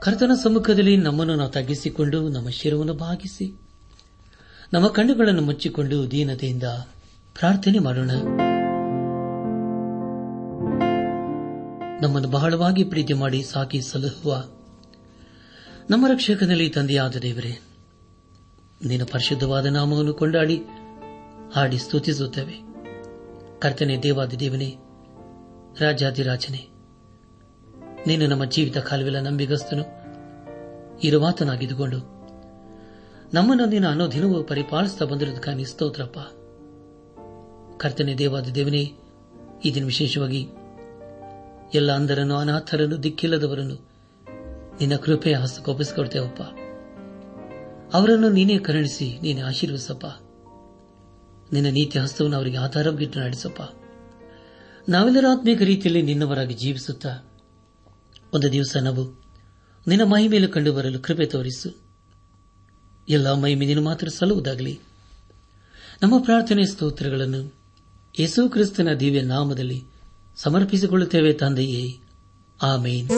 ಕರ್ತನ ಸಮ್ಮುಖದಲ್ಲಿ ನಮ್ಮನ್ನು ನಾವು ತಗ್ಗಿಸಿಕೊಂಡು ನಮ್ಮ ಶಿರವನ್ನು ಭಾಗಿಸಿ ನಮ್ಮ ಕಣ್ಣುಗಳನ್ನು ಮುಚ್ಚಿಕೊಂಡು ದೀನತೆಯಿಂದ ಪ್ರಾರ್ಥನೆ ಮಾಡೋಣ. ನಮ್ಮನ್ನು ಬಹಳವಾಗಿ ಪ್ರೀತಿ ಮಾಡಿ ಸಾಕಿ ಸಲಹುವ ನಮ್ಮ ರಕ್ಷಕನಲ್ಲಿ ತಂದೆಯಾದ ದೇವರೇ ನಿನ್ನ ಪರಿಶುದ್ಧವಾದ ನಾಮವನ್ನು ಕೊಂಡಾಡಿ, ಹಾಡಿ ಸ್ತುತಿಸುತ್ತೇವೆ. ಕರ್ತನೆ ದೇವಾದಿ ದೇವನೇ ರಾಜಾದಿರಾಜನೇ ನೀನು ನಮ್ಮ ಜೀವಿತ ಕಾಲವೆಲ್ಲ ನಂಬಿಗಸ್ತನು. ಇರುವಾತನಾಗಿದ್ದುಕೊಂಡು. ನಮ್ಮನ್ನು ನೀನು ಅನ್ನೋ ದಿನವೂ ಪರಿಪಾಲಿಸ್ತಾ ಬಂದಿರೋದಕ್ಕಾಗಿ ಸ್ತೋತ್ರಪ್ಪ. ಕರ್ತನೆ ದೇವಾದ ದೇವನೇ ಈ ದಿನ ವಿಶೇಷವಾಗಿ ಎಲ್ಲ ಅಂಧರನ್ನು, ಅನಾಥರನ್ನು, ದಿಕ್ಕಿಲ್ಲದವರನ್ನು ನಿನ್ನ ಕೃಪೆಯ ಹಸ್ತಕೋಪಿಸಿಕೊಡ್ತೇವಪ್ಪ ಅವರನ್ನು ನೀನೇ ಕರುಣಿಸಿ, ನೀನೆ ಆಶೀರ್ವಿಸಪ್ಪ ನಿನ್ನ ನೀತಿ ಹಸ್ತವನ್ನು ಅವರಿಗೆ ಆಧಾರವಾಗಿಟ್ಟು ನಡೆಸಪ್ಪ. ನಾವೆಲ್ಲರ ಆತ್ಮೀಕ ರೀತಿಯಲ್ಲಿ ನಿನ್ನವರಾಗಿ ಜೀವಿಸುತ್ತಾ ಒಂದು ದಿವಸ ನಾವು ನಿನ್ನ ಮಹಿಮೇಲೆ ಕಂಡು ಬರಲು ಕೃಪೆ ತೋರಿಸು. ಎಲ್ಲ ಮಹಿಮೆ ನೀನು ಮಾತ್ರ ಸಲ್ಲುವುದಾಗಲಿ. ನಮ್ಮ ಪ್ರಾರ್ಥನೆ ಸ್ತೋತ್ರಗಳನ್ನು ಯೇಸು ಕ್ರಿಸ್ತನ ದಿವ್ಯ ನಾಮದಲ್ಲಿ ಸಮರ್ಪಿಸಿಕೊಳ್ಳುತ್ತೇವೆ ತಂದೆಯೇ. ಆಮೇನ್.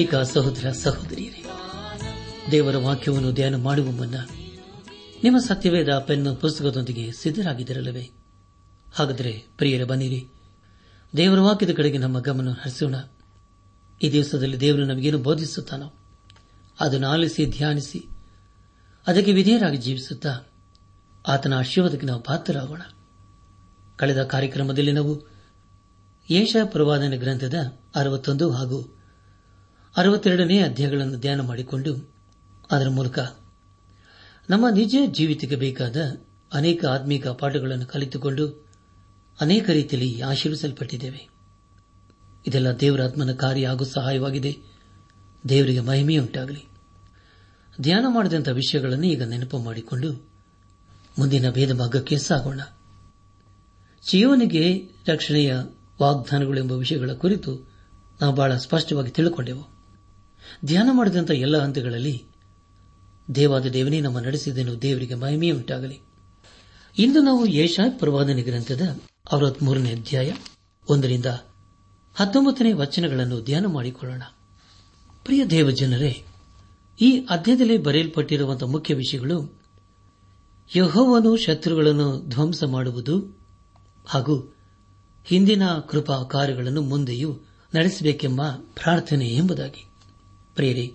ನನ್ನಾತ್ಮೀಕ ಸಹೋದರ ಸಹೋದರಿಯರೇ, ದೇವರ ವಾಕ್ಯವನ್ನು ಧ್ಯಾನ ಮಾಡುವ ಮುನ್ನ ನಿಮ್ಮ ಸತ್ಯವೇದ ಪೆನ್ನು ಪುಸ್ತಕದೊಂದಿಗೆ ಸಿದ್ದರಾಗಿದ್ದಿರಲವೇ ಹಾಗಾದರೆ ಪ್ರಿಯರ, ಬನ್ನಿರಿ. ದೇವರ ವಾಕ್ಯದ ಕಡೆಗೆ ನಮ್ಮ ಗಮನ ಹರಿಸೋಣ. ಈ ದಿವಸದಲ್ಲಿ ದೇವರು ನಮಗೇನು ಬೋಧಿಸುತ್ತಾನೋ, ಅದನ್ನು ಆಲಿಸಿ, ಧ್ಯಾನಿಸಿ, ಅದಕ್ಕೆ ವಿಧೇಯರಾಗಿ ಜೀವಿಸುತ್ತಾ ಆತನ ಆಶೀರ್ವಾದಕ್ಕೆ ನಾವು ಪಾತ್ರರಾಗೋಣ. ಕಳೆದ ಕಾರ್ಯಕ್ರಮದಲ್ಲಿ ನಾವು ಏಷ ಪ್ರವಾದನ ಗ್ರಂಥದ ಅರವತ್ತೊಂದು ಹಾಗೂ ಅರವತ್ತೆರಡನೇ ಅಧ್ಯಾಯಗಳನ್ನು ಧ್ಯಾನ ಮಾಡಿಕೊಂಡು ಅದರ ಮೂಲಕ ನಮ್ಮ ನಿಜ ಜೀವಿತಕ್ಕೆ ಬೇಕಾದ ಅನೇಕ ಆತ್ಮೀಕ ಪಾಠಗಳನ್ನು ಕಲಿತುಕೊಂಡು ಅನೇಕ ರೀತಿಯಲ್ಲಿ ಆಶೀರ್ವಿಸಲ್ಪಟ್ಟಿದ್ದೇವೆ. ಇದೆಲ್ಲ ದೇವರ ಆತ್ಮನ ಕಾರ್ಯ ಹಾಗೂ ಸಹಾಯವಾಗಿದೆ. ದೇವರಿಗೆ ಮಹಿಮೆಯುಂಟಾಗಲಿ. ಧ್ಯಾನ ಮಾಡಿದಂಥ ವಿಷಯಗಳನ್ನು ಈಗ ನೆನಪು ಮಾಡಿಕೊಂಡು ಮುಂದಿನ ಭೇದ ಭಾಗಕ್ಕೆ ಸಾಗೋಣ. ಜೀವನಿಗೆ ರಕ್ಷಣೆಯ ವಾಗ್ದಾನಗಳು ಎಂಬ ವಿಷಯಗಳ ಕುರಿತು ನಾವು ಬಹಳ ಸ್ಪಷ್ಟವಾಗಿ ತಿಳಿದುಕೊಂಡೆವು ಧ್ಯಾನ ಮಾಡಿದಂಥ ಎಲ್ಲ ಹಂತಗಳಲ್ಲಿ ದೇವಾದ ದೇವನೇ ನಮ್ಮ ನಡೆಸಿದನು ದೇವರಿಗೆ ಮಹಿಮೆಯುಂಟಾಗಲಿ ಇಂದು ನಾವು ಏಷಾ ಪ್ರವಾದನೆ ಗ್ರಂಥದ ಅರವತ್ಮೂರನೇ ಅಧ್ಯಾಯ ಒಂದರಿಂದ ಹತ್ತೊಂಬತ್ತನೇ ವಚನಗಳನ್ನು ಧ್ಯಾನ ಮಾಡಿಕೊಳ್ಳೋಣ. ಪ್ರಿಯ ದೇವಜನರೇ, ಈ ಅಧ್ಯಾಯದಲ್ಲಿ ಬರೆಯಲ್ಪಟ್ಟಿರುವಂತಹ ಮುಖ್ಯ ವಿಷಯಗಳು ಯಹೋವನು ಶತ್ರುಗಳನ್ನು ಧ್ವಂಸ ಮಾಡುವುದು ಹಾಗೂ ಹಿಂದಿನ ಕೃಪಾ ಕಾರ್ಯಗಳನ್ನು ಮುಂದೆಯೂ ನಡೆಸಬೇಕೆಂಬ ಪ್ರಾರ್ಥನೆ ಎಂಬುದಾಗಿ. ಪ್ರಿಯರೇ,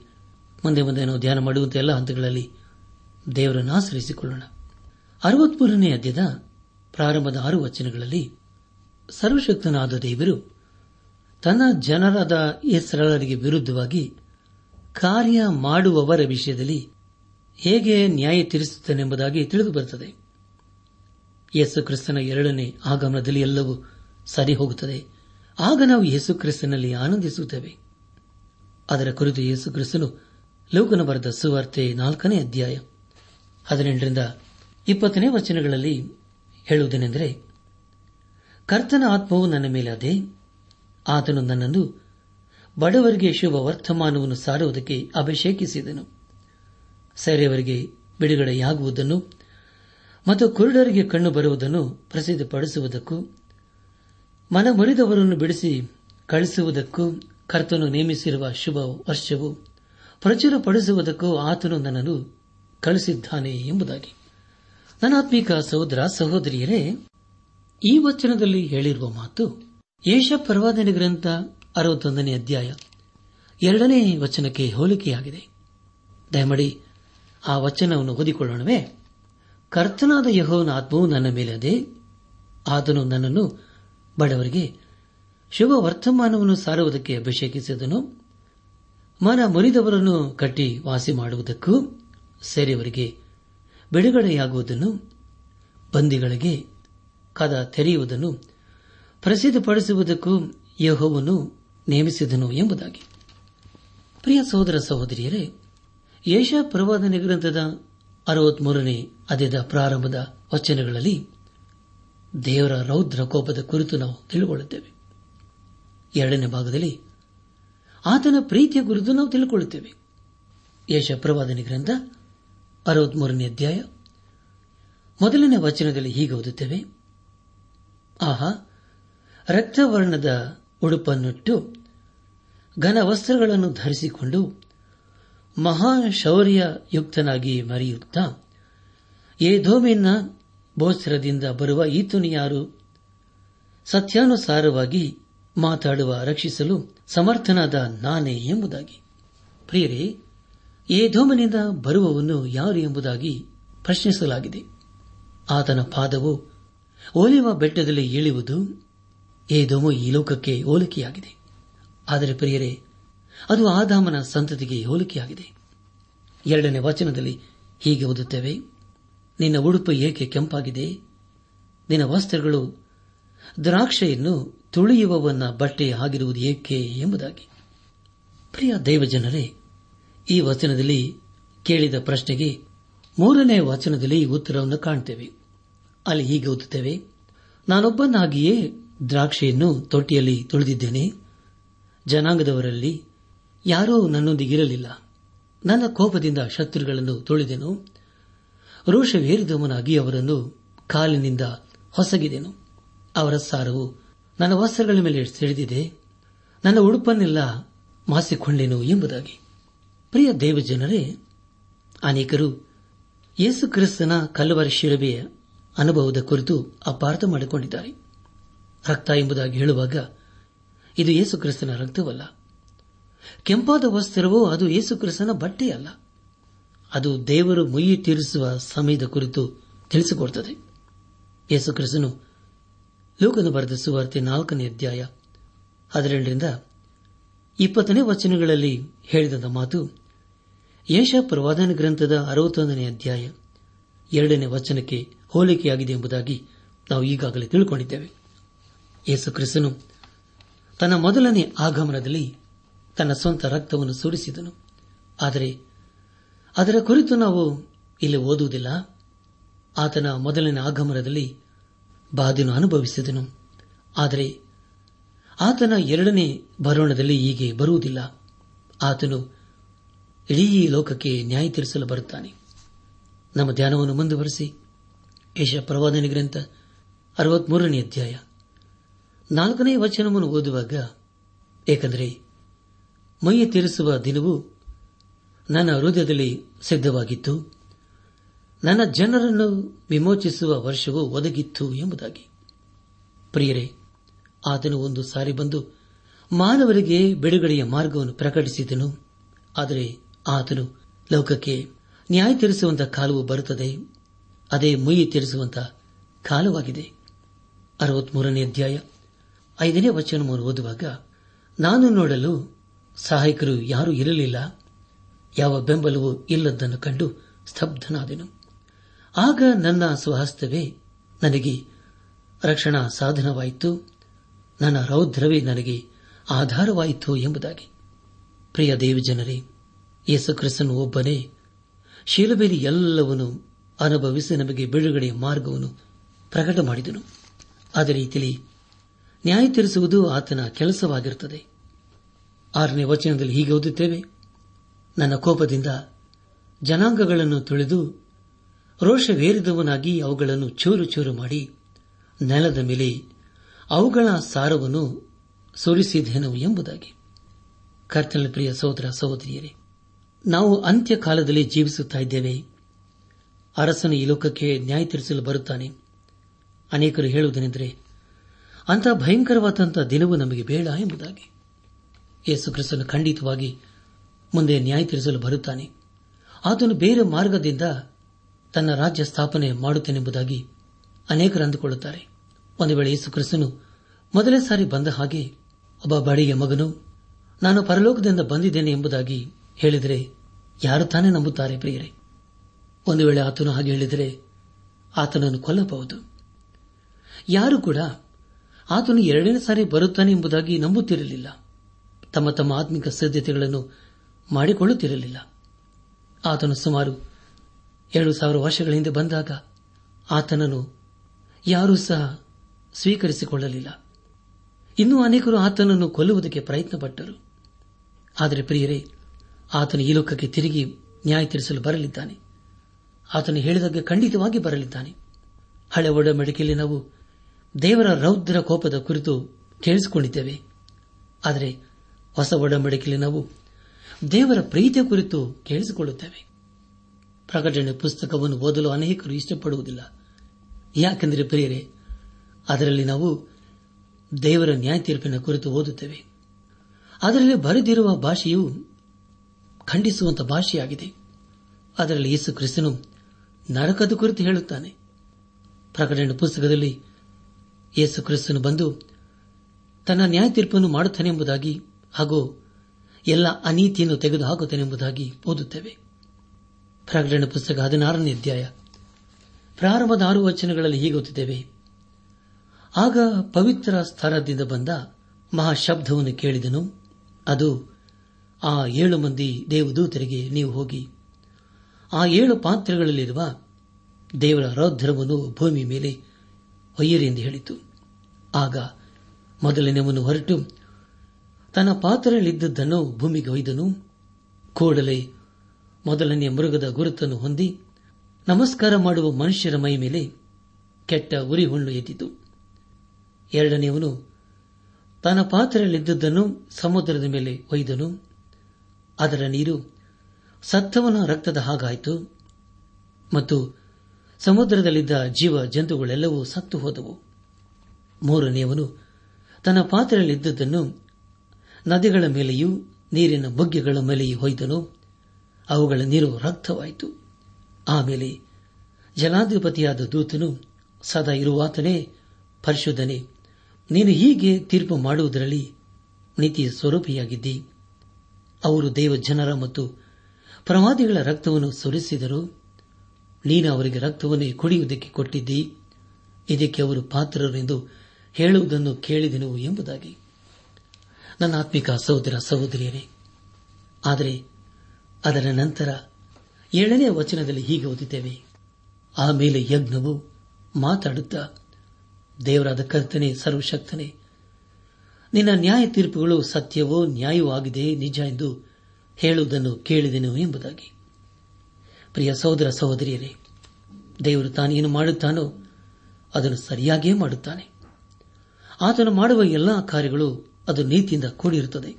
ಮುಂದೆ ಮುಂದೆ ನಾವು ಧ್ಯಾನ ಮಾಡುವಂತಹ ಎಲ್ಲ ಹಂತಗಳಲ್ಲಿ ದೇವರನ್ನು ಆಶ್ರಯಿಸಿಕೊಳ್ಳೋಣ. ಅರವತ್ಮೂರನೇ ಅಧ್ಯದ ಪ್ರಾರಂಭದ ಆರು ವಚನಗಳಲ್ಲಿ ಸರ್ವಶಕ್ತನಾದ ದೇವರು ತನ್ನ ಜನರಾದ ಇಸ್ರಾಲರಿಗೆ ವಿರುದ್ಧವಾಗಿ ಕಾರ್ಯ ಮಾಡುವವರ ವಿಷಯದಲ್ಲಿ ಹೇಗೆ ನ್ಯಾಯ ತೀರಿಸುತ್ತಾನೆಂಬುದಾಗಿ ತಿಳಿದು ಬರುತ್ತದೆ ಯೇಸು ಕ್ರಿಸ್ತನ ಎರಡನೇ ಆಗಮನದಲ್ಲಿ ಎಲ್ಲವೂ ಸರಿ ಹೋಗುತ್ತದೆ ಆಗ ನಾವು ಯೇಸು ಕ್ರಿಸ್ತನಲ್ಲಿ ಆನಂದಿಸುತ್ತೇವೆ. ಅದರ ಕುರಿತು ಯೇಸು ಕ್ರಿಸ್ತನು ಲೋಕನ ಬರೆದ ಸುವಾರ್ತೆ ನಾಲ್ಕನೇ ಅಧ್ಯಾಯ ಹದಿನೆಂಟರಿಂದ ಇಪ್ಪತ್ತನೇ ವಚನಗಳಲ್ಲಿ ಹೇಳುವುದೇನೆಂದರೆ, ಕರ್ತನ ಆತ್ಮವು ನನ್ನ ಮೇಲೆ ಅದೇ ಆತನು ನನ್ನನ್ನು ಬಡವರಿಗೆ ಶುಭ ವರ್ತಮಾನವನ್ನು ಸಾರುವುದಕ್ಕೆ ಅಭಿಷೇಕಿಸಿದನು. ಸೆರೆಯವರಿಗೆ ಬಿಡುಗಡೆಯಾಗುವುದನ್ನು ಮತ್ತು ಕುರುಡರಿಗೆ ಕಣ್ಣು ಬರುವುದನ್ನು ಪ್ರಸಿದ್ಧಪಡಿಸುವುದಕ್ಕೂ ಮನ ಮುರಿದವರನ್ನು ಬಿಡಿಸಿ ಕಳಿಸುವುದಕ್ಕೂ ಕರ್ತನು ನೇಮಿಸಿರುವ ಶುಭ ವರ್ಷವು ಪ್ರಚುರಪಡಿಸುವುದಕ್ಕೂ ಆತನು ನನ್ನನ್ನು ಕಳಿಸಿದ್ದಾನೆ ಎಂಬುದಾಗಿ. ನನಾತ್ಮಿಕ ಸಹೋದರ, ಸಹೋದರಿಯರೇ, ಈ ವಚನದಲ್ಲಿ ಹೇಳಿರುವ ಮಾತು ಯೇಷ ಪರ್ವಾದನೆ ಗ್ರಂಥ ಅರವತ್ತೊಂದನೇ ಅಧ್ಯಾಯ ಎರಡನೇ ವಚನಕ್ಕೆ ಹೋಲಿಕೆಯಾಗಿದೆ. ದಯಮಾಡಿ ಆ ವಚನವನ್ನು ಓದಿಕೊಳ್ಳೋಣವೇ. ಕರ್ತನಾದ ಯಹೋನ ಆತ್ಮವು ನನ್ನ ಮೇಲೆ ಅದೇ, ಆತನು ನನ್ನನ್ನು ಬಡವರಿಗೆ ಶುಭ ವರ್ತಮಾನವನ್ನು ಸಾರುವುದಕ್ಕೆ ಅಭಿಷೇಕಿಸಿದನು. ಮನ ಮುರಿದವರನ್ನು ಕಟ್ಟಿ ವಾಸಿ ಮಾಡುವುದಕ್ಕೂ ಸೇರಿಯವರಿಗೆ ಬಿಡುಗಡೆಯಾಗುವುದನ್ನು, ಬಂದಿಗಳಿಗೆ ಕದ ತೆರೆಯುವುದನ್ನು, ಪ್ರಸಿದ್ಧಪಡಿಸುವುದಕ್ಕೂ ಯಹೋವನ್ನು ನೇಮಿಸಿದನು ಎಂಬುದಾಗಿ. ಪ್ರಿಯ ಸಹೋದರ ಸಹೋದರಿಯರೇ ಯೇಷ ಪ್ರವಾದನೆ ಗ್ರಂಥದ ಅರವತ್ಮೂರನೇ ಅದೇದ ಪ್ರಾರಂಭದ ವಚನಗಳಲ್ಲಿ ದೇವರ ರೌದ್ರ ಕೋಪದ ಕುರಿತು ನಾವು ತಿಳಿದುಕೊಳ್ಳುತ್ತೇವೆ. ಎರಡನೇ ಭಾಗದಲ್ಲಿ, ಆತನ ಪ್ರೀತಿಯ ಕುರಿತು ನಾವು ತಿಳಿದುಕೊಳ್ಳುತ್ತೇವೆ ಯಶಪ್ರವಾದನೆ ಪ್ರವಾದನೆ ಗ್ರಂಥ, ಅರವತ್ಮೂರನೇ ಅಧ್ಯಾಯ, ಮೊದಲನೇ ವಚನದಲ್ಲಿ ಹೀಗೆ ಓದುತ್ತೇವೆ. ಆಹಾ, ರಕ್ತವರ್ಣದ ಉಡುಪನ್ನುಟ್ಟು ಘನ ವಸ್ತ್ರಗಳನ್ನು ಧರಿಸಿಕೊಂಡು ಮಹಾಶೌರ್ಯ ಯುಕ್ತನಾಗಿ ಮರೆಯುತ್ತಾ ಏಧೋಮಿನ ಬೋಸ್ತ್ರದಿಂದ ಬರುವ ಈತನು ಯಾರು ಸತ್ಯಾನುಸಾರವಾಗಿ ಮಾತಾಡುವ, ರಕ್ಷಿಸಲು ಸಮರ್ಥನಾದ ನಾನೇ ಎಂಬುದಾಗಿ. ಪ್ರಿಯರೇ ಏಧೋಮನಿಂದ ಬರುವವನು ಯಾರು ಎಂಬುದಾಗಿ ಪ್ರಶ್ನಿಸಲಾಗಿದೆ. ಆತನ ಪಾದವು ಓಲಿವ ಬೆಟ್ಟದಲ್ಲಿ ಇಳಿಯುವುದು ಏದೋಮು ಈ ಲೋಕಕ್ಕೆ ಹೋಲಿಕೆಯಾಗಿದೆ. ಆದರೆ ಪ್ರಿಯರೇ, ಅದು ಆದಾಮನ ಸಂತತಿಗೆ ಹೋಲಿಕೆಯಾಗಿದೆ. ಎರಡನೇ ವಚನದಲ್ಲಿ ಹೀಗೆ ಓದುತ್ತೇವೆ, ನಿನ್ನ ಉಡುಪು ಏಕೆ ಕೆಂಪಾಗಿದೆ? ನಿನ್ನ ವಸ್ತ್ರಗಳು ದ್ರಾಕ್ಷೆಯನ್ನು ತುಳಿಯುವವನ ಬಟ್ಟೆ ಆಗಿರುವುದು ಏಕೆ ಎಂಬುದಾಗಿ. ಪ್ರಿಯ ದೈವಜನರೇ, ಈ ವಚನದಲ್ಲಿ ಕೇಳಿದ ಪ್ರಶ್ನೆಗೆ ಮೂರನೇ ವಚನದಲ್ಲಿ ಉತ್ತರವನ್ನು ಕಾಣುತ್ತೇವೆ ಅಲ್ಲಿ ಹೀಗೆ ಓದುತ್ತೇವೆ, ನಾನೊಬ್ಬನಾಗಿಯೇ ದ್ರಾಕ್ಷಿಯನ್ನು ತೊಟ್ಟಿಯಲ್ಲಿ ತುಳಿದಿದ್ದೇನೆ. ಜನಾಂಗದವರಲ್ಲಿ ಯಾರೂ ನನ್ನೊಂದಿಗಿರಲಿಲ್ಲ ನನ್ನ ಕೋಪದಿಂದ ಶತ್ರುಗಳನ್ನು ತುಳಿದೆನು. ರೋಷವೇರಿದವನಾಗಿ ಅವರನ್ನು ಕಾಲಿನಿಂದ ಹೊಸಗಿದೆನು. ಅವರ ಸಾರವು ನನ್ನ ವಸ್ತ್ರಗಳ ಮೇಲೆ ಸಿಡಿದಿದೆ ನನ್ನ ಉಡುಪನ್ನೆಲ್ಲ ಮಾಸಿಕೊಂಡೆನು ಎಂಬುದಾಗಿ. ಪ್ರಿಯ ದೇವಜನರೇ, ಅನೇಕರು ಯೇಸು ಕ್ರಿಸ್ತನ ಕಲ್ಲವರ ಶಿರಬೆಯ ಅನುಭವದ ಕುರಿತು ಅಪಾರ್ಥ ಮಾಡಿಕೊಂಡಿದ್ದಾರೆ. ರಕ್ತ ಎಂಬುದಾಗಿ ಹೇಳುವಾಗ ಇದು ಯೇಸು ಕ್ರಿಸ್ತನ ರಕ್ತವಲ್ಲ. ಕೆಂಪಾದ ವಸ್ತ್ರವೋ ಅದು ಯೇಸು ಕ್ರಿಸ್ತನ ಬಟ್ಟೆಯಲ್ಲ. ಅದು ದೇವರು ಮುಯ್ಯಿ ತೀರಿಸುವ ಸಮಯದ ಕುರಿತು ತಿಳಿಸಿಕೊಡುತ್ತದೆ ಯೇಸು ಕ್ರಿಸ್ತನು ಲೋಕನ ಬರೆದ ಸುವಾರ್ತೆ ನಾಲ್ಕನೇ ಅಧ್ಯಾಯ ಹದಿನೆಂಟರಿಂದ ಇಪ್ಪತ್ತನೇ ವಚನಗಳಲ್ಲಿ ಹೇಳಿದ ಮಾತು ಯೇಷ ಪ್ರವಾದನ ಗ್ರಂಥದ ಅರವತ್ತೊಂದನೇ ಅಧ್ಯಾಯ ಎರಡನೇ ವಚನಕ್ಕೆ ಹೋಲಿಕೆಯಾಗಿದೆ ಎಂಬುದಾಗಿ ನಾವು ಈಗಾಗಲೇ ತಿಳ್ಕೊಂಡಿದ್ದೇವೆ. ಯೇಸು ಕ್ರಿಸ್ತನು ತನ್ನ ಮೊದಲನೇ ಆಗಮನದಲ್ಲಿ ತನ್ನ ಸ್ವಂತ ರಕ್ತವನ್ನು ಸುರಿಸಿದನು. ಆದರೆ ಅದರ ಕುರಿತು ನಾವು ಇಲ್ಲಿ ಓದುವುದಿಲ್ಲ. ಆತನ ಮೊದಲನೇ ಆಗಮನದಲ್ಲಿ ಬಾದಿನ ಅನುಭವಿಸಿದನು. ಆದರೆ ಆತನ ಎರಡನೇ ಬರೋಣದಲ್ಲಿ ಹೀಗೆ ಬರುವುದಿಲ್ಲ. ಆತನು ಇಡೀ ಲೋಕಕ್ಕೆ ನ್ಯಾಯ ತೀರಿಸಲು ಬರುತ್ತಾನೆ. ನಮ್ಮ ಧ್ಯಾನವನ್ನು ಮುಂದುವರೆಸಿ. ಯಶ ಪ್ರವಾದನೆ ಗ್ರಂಥ ಅರವತ್ಮೂರನೇ ಅಧ್ಯಾಯ. ನಾಲ್ಕನೇ ವಚನವನ್ನು ಓದುವಾಗ, ಏಕೆಂದರೆ ಮೈಯ ತೀರಿಸುವ ದಿನವು ನನ್ನ ಹೃದಯದಲ್ಲಿ ಸಿದ್ಧವಾಗಿತ್ತು. ನನ್ನ ಜನರನ್ನು ವಿಮೋಚಿಸುವ ವರ್ಷವು ಒದಗಿತ್ತು ಎಂಬುದಾಗಿ. ಪ್ರಿಯರೇ, ಆತನು ಒಂದು ಸಾರಿ ಬಂದು ಮಾನವರಿಗೆ ಬಿಡುಗಡೆಯ ಮಾರ್ಗವನ್ನು ಪ್ರಕಟಿಸಿದನು. ಆದರೆ ಆತನು ಲೋಕಕ್ಕೆ ನ್ಯಾಯ ತೀರಿಸುವಂತಹ ಕಾಲವು ಬರುತ್ತದೆ. ಅದೇ ಮುಯಿ ತೀರಿಸುವಂತಹ ಕಾಲವಾಗಿದೆ. ಅರವತ್ಮೂರನೇ ಅಧ್ಯಾಯ, ಐದನೇ ವಚನವನ್ನು ಓದುವಾಗ, ನಾನು ನೋಡಲು ಸಹಾಯಕರು ಯಾರೂ ಇರಲಿಲ್ಲ. ಯಾವ ಬೆಂಬಲವೂ ಇಲ್ಲದನ್ನು ಕಂಡು ಸ್ತಬ್ಧನಾದೆನು. ಆಗ ನನ್ನ ಸ್ವಹಸ್ತವೇ ನನಗೆ ರಕ್ಷಣಾ ಸಾಧನವಾಯಿತು. ನನ್ನ ರೌದ್ರವೇ ನನಗೆ ಆಧಾರವಾಯಿತು ಎಂಬುದಾಗಿ. ಪ್ರಿಯ ದೇವಜನರೇ, ಯೇಸು ಕ್ರಿಸ್ತನು ಒಬ್ಬನೇ. ಶೀಲಬೇಲಿ ಎಲ್ಲವನ್ನು ಅನುಭವಿಸಿ ನಮಗೆ ಬಿಡುಗಡೆಯ ಮಾರ್ಗವನ್ನು ಪ್ರಕಟ ಮಾಡಿದನು. ಅದೇ ರೀತಿಯಲ್ಲಿ ನ್ಯಾಯ ತೀರಿಸುವುದು ಆತನ ಕೆಲಸವಾಗಿರುತ್ತದೆ. ಆರನೇ ವಚನದಲ್ಲಿ ಹೀಗೆ ಓದುತ್ತೇವೆ. ನನ್ನ ಕೋಪದಿಂದ ಜನಾಂಗಗಳನ್ನು ತುಳಿದು ರೋಷವೇರಿದವನಾಗಿ ಅವುಗಳನ್ನು ಚೂರು ಚೂರು ಮಾಡಿ ನೆಲದ ಮೇಲೆ ಅವುಗಳ ಸಾರವನ್ನು ಸುರಿಸಿದೆನು ಎಂಬುದಾಗಿ. ಕರ್ತನ ಪ್ರಿಯ ಸಹೋದರ ಸಹೋದರಿಯರೇ, ನಾವು ಅಂತ್ಯಕಾಲದಲ್ಲಿ ಜೀವಿಸುತ್ತಿದ್ದೇವೆ ಅರಸನು ಈ ಲೋಕಕ್ಕೆ ನ್ಯಾಯ ತೀರಿಸಲು ಬರುತ್ತಾನೆ. ಅನೇಕರು ಹೇಳುವುದೇನೆಂದರೆ ಅಂತಹ ಭಯಂಕರವಾದಂತಹ ದಿನವೂ ನಮಗೆ ಬೇಡ ಎಂಬುದಾಗಿ. ಯೇಸು ಕ್ರಿಸ್ತನು ಖಂಡಿತವಾಗಿ ಮುಂದೆ ನ್ಯಾಯ ತೀರಿಸಲು ಬರುತ್ತಾನೆ. ಆತನು ಬೇರೆ ಮಾರ್ಗದಿಂದ ತನ್ನ ರಾಜ್ಯ ಸ್ಥಾಪನೆ ಮಾಡುತ್ತೇನೆಂಬುದಾಗಿ ಅನೇಕರು ಅಂದುಕೊಳ್ಳುತ್ತಾರೆ. ಒಂದು ವೇಳೆ ಯೇಸು ಕ್ರಿಸ್ತನು ಮೊದಲೇ ಸಾರಿ ಬಂದ ಹಾಗೆ, ಒಬ್ಬ ಬಡಿಯ ಮಗನು, ನಾನು ಪರಲೋಕದಿಂದ ಬಂದಿದ್ದೇನೆ ಎಂಬುದಾಗಿ ಹೇಳಿದರೆ ಯಾರು ತಾನೇ ನಂಬುತ್ತಾರೆ ಪ್ರಿಯರೇ? ಒಂದು ವೇಳೆ ಆತನು ಹಾಗೆ ಹೇಳಿದರೆ ಆತನನ್ನು ಕೊಲ್ಲಬಹುದು. ಯಾರು ಕೂಡ ಆತನು ಎರಡನೇ ಸಾರಿ ಬರುತ್ತಾನೆ ಎಂಬುದಾಗಿ ನಂಬುತ್ತಿರಲಿಲ್ಲ. ತಮ್ಮ ತಮ್ಮ ಆತ್ಮಿಕ ಸಿದ್ಧತೆಗಳನ್ನು ಮಾಡಿಕೊಳ್ಳುತ್ತಿರಲಿಲ್ಲ. ಆತನು ಸುಮಾರು ಎರಡು ಸಾವಿರ ವರ್ಷಗಳ ಹಿಂದೆ ಬಂದಾಗ ಆತನನ್ನು ಯಾರೂ ಸಹ ಸ್ವೀಕರಿಸಿಕೊಳ್ಳಲಿಲ್ಲ. ಇನ್ನೂ ಅನೇಕರು ಆತನನ್ನು ಕೊಲ್ಲುವುದಕ್ಕೆ ಪ್ರಯತ್ನಪಟ್ಟರು. ಆದರೆ ಪ್ರಿಯರೇ, ಆತನು ಈ ಲೋಕಕ್ಕೆ ತಿರುಗಿ ನ್ಯಾಯ ತೀರಿಸಲು ಬರಲಿದ್ದಾನೆ. ಆತನು ಹೇಳಿದಾಗ ಖಂಡಿತವಾಗಿ ಬರಲಿದ್ದಾನೆ. ಹಳೆ ಒಡಂಬಡಿಕೆಯಲ್ಲಿ ನಾವು ದೇವರ ರೌದ್ರ ಕೋಪದ ಕುರಿತು ಕೇಳಿಸಿಕೊಂಡಿದ್ದೇವೆ. ಆದರೆ ಹೊಸ ಒಡಂಬಡಿಕೆಯಲ್ಲಿ ನಾವು ದೇವರ ಪ್ರೀತಿಯ ಕುರಿತು ಕೇಳಿಸಿಕೊಳ್ಳುತ್ತೇವೆ. ಪ್ರಕಟಣೆ ಪುಸ್ತಕವನ್ನು ಓದಲು ಅನೇಕರು ಇಷ್ಟಪಡುವುದಿಲ್ಲ. ಯಾಕೆಂದರೆ ಪ್ರಿಯರೇ, ಅದರಲ್ಲಿ ನಾವು ದೇವರ ನ್ಯಾಯ ತೀರ್ಪಿನ ಕುರಿತು ಓದುತ್ತೇವೆ. ಅದರಲ್ಲಿ ಬರೆದಿರುವ ಭಾಷೆಯು ಖಂಡಿಸುವಂತಹ ಭಾಷೆಯಾಗಿದೆ. ಅದರಲ್ಲಿ ಯೇಸು ಕ್ರಿಸ್ತನು ನರಕದ ಕುರಿತು ಹೇಳುತ್ತಾನೆ. ಪ್ರಕಟಣೆ ಪುಸ್ತಕದಲ್ಲಿ ಯೇಸು ಕ್ರಿಸ್ತನು ಬಂದು ತನ್ನ ನ್ಯಾಯ ತೀರ್ಪನ್ನು ಮಾಡುತ್ತಾನೆ ಎಂಬುದಾಗಿ ಹಾಗೂ ಎಲ್ಲ ಅನೀತಿಯನ್ನು ತೆಗೆದುಹಾಕುತ್ತಾನೆಂಬುದಾಗಿ ಓದುತ್ತೇವೆ. ಪ್ರಕಟಣೆ ಪುಸ್ತಕ ಹದಿನಾರನೇ ಅಧ್ಯಾಯ. ಪ್ರಾರಂಭದ ಆರು ವಚನಗಳಲ್ಲಿ ಹೀಗೆ ಗೊತ್ತಿದ್ದೇವೆ ಆಗ ಪವಿತ್ರ ಸ್ಥಾನದಿಂದ ಬಂದ ಮಹಾಶಬ್ದವನ್ನು ಕೇಳಿದನು. ಅದು, ಆ ಏಳು ಮಂದಿ ದೇವದೂತರಿಗೆ ನೀವು ಹೋಗಿ, ಆ ಏಳು ಪಾತ್ರಗಳಲ್ಲಿರುವ ದೇವರ ರೌದ್ರವನ್ನು ಭೂಮಿ ಮೇಲೆ ಒಯ್ಯಿರಿ ಎಂದು ಹೇಳಿತು. ಆಗ ಮೊದಲನೆಯವನು ಹೊರಟು ತನ್ನ ಪಾತ್ರೆಯಲ್ಲಿದ್ದದ್ದನ್ನು ಭೂಮಿಗೆ ಒಯ್ದನು. ಕೂಡಲೇ ಮೊದಲನೆಯ ಮೃಗದ ಗುರುತನ್ನು ಹೊಂದಿ ನಮಸ್ಕಾರ ಮಾಡುವ ಮನುಷ್ಯರ ಮೈ ಮೇಲೆ ಕೆಟ್ಟ ಉರಿ ಹುಣ್ಣು ಎದ್ದಿತು ಎರಡನೆಯವನು ತನ್ನ ಪಾತ್ರೆಯಲ್ಲಿದ್ದುದನ್ನು ಸಮುದ್ರದ ಮೇಲೆ ಒಯ್ದನು. ಅದರ ನೀರು ಸತ್ತವನ ರಕ್ತದ ಹಾಗಾಯಿತು. ಮತ್ತು ಸಮುದ್ರದಲ್ಲಿದ್ದ ಜೀವ ಜಂತುಗಳೆಲ್ಲವೂ ಸತ್ತು ಹೋದವು. ಮೂರನೆಯವನು ತನ್ನ ಪಾತ್ರೆಯಲ್ಲಿದ್ದುದನ್ನು ನದಿಗಳ ಮೇಲೆಯೂ ನೀರಿನ ಬುಗ್ಗೆಗಳ ಮೇಲೆಯೂ ಹೊಯ್ದನು ಅವುಗಳ ನೀರು ರಕ್ತವಾಯಿತು. ಆಮೇಲೆ ಜನಾಧಿಪತಿಯಾದ ದೂತನು ಸದಾ ಇರುವಾತನೇ, ಪರಿಶುದ್ಧನೇ, ನೀನು ಹೀಗೆ ತೀರ್ಪು ಮಾಡುವುದರಲ್ಲಿ ನೀತಿ ಸ್ವರೂಪಿಯಾಗಿದ್ದಿ. ಅವರು ದೇವಜನರ ಮತ್ತು ಪ್ರವಾದಿಗಳ ರಕ್ತವನ್ನು ಸುರಿಸಿದರು. ನೀನು ಅವರಿಗೆ ರಕ್ತವನ್ನೇ ಕುಡಿಯುವುದಕ್ಕೆ ಕೊಟ್ಟಿದ್ದಿ. ಇದಕ್ಕೆ ಅವರು ಪಾತ್ರರೆಂದು ಹೇಳುವುದನ್ನು ಕೇಳಿದೆನು ಎಂಬುದಾಗಿ. ನನ್ನ ಆತ್ಮಿಕ ಸಹೋದರ ಸಹೋದರಿಯರೇ, ಆದರೆ ಅದರ ನಂತರ ಏಳನೇ ವಚನದಲ್ಲಿ ಹೀಗೆ ಓದಿದ್ದೇವೆ. ಆಮೇಲೆ ಯಜ್ಞವು ಮಾತಾಡುತ್ತಾ, ದೇವರಾದ ಕರ್ತನೆ, ಸರ್ವಶಕ್ತನೇ, ನಿನ್ನ ನ್ಯಾಯ ತೀರ್ಪುಗಳು ಸತ್ಯವೋ ನ್ಯಾಯವೂ ಆಗಿದೆ, ನಿಜ ಎಂದು ಹೇಳುವುದನ್ನು ಕೇಳಿದೆನು ಎಂಬುದಾಗಿ. ಪ್ರಿಯ ಸಹೋದರ ಸಹೋದರಿಯರೇ, ದೇವರು ತಾನೇನು ಮಾಡುತ್ತಾನೋ ಅದನ್ನು ಸರಿಯಾಗಿಯೇ ಮಾಡುತ್ತಾನೆ. ಆತನು ಮಾಡುವ ಎಲ್ಲಾ ಕಾರ್ಯಗಳು ಅದು ನೀತಿಯಿಂದ ಕೂಡಿರುತ್ತದೆ.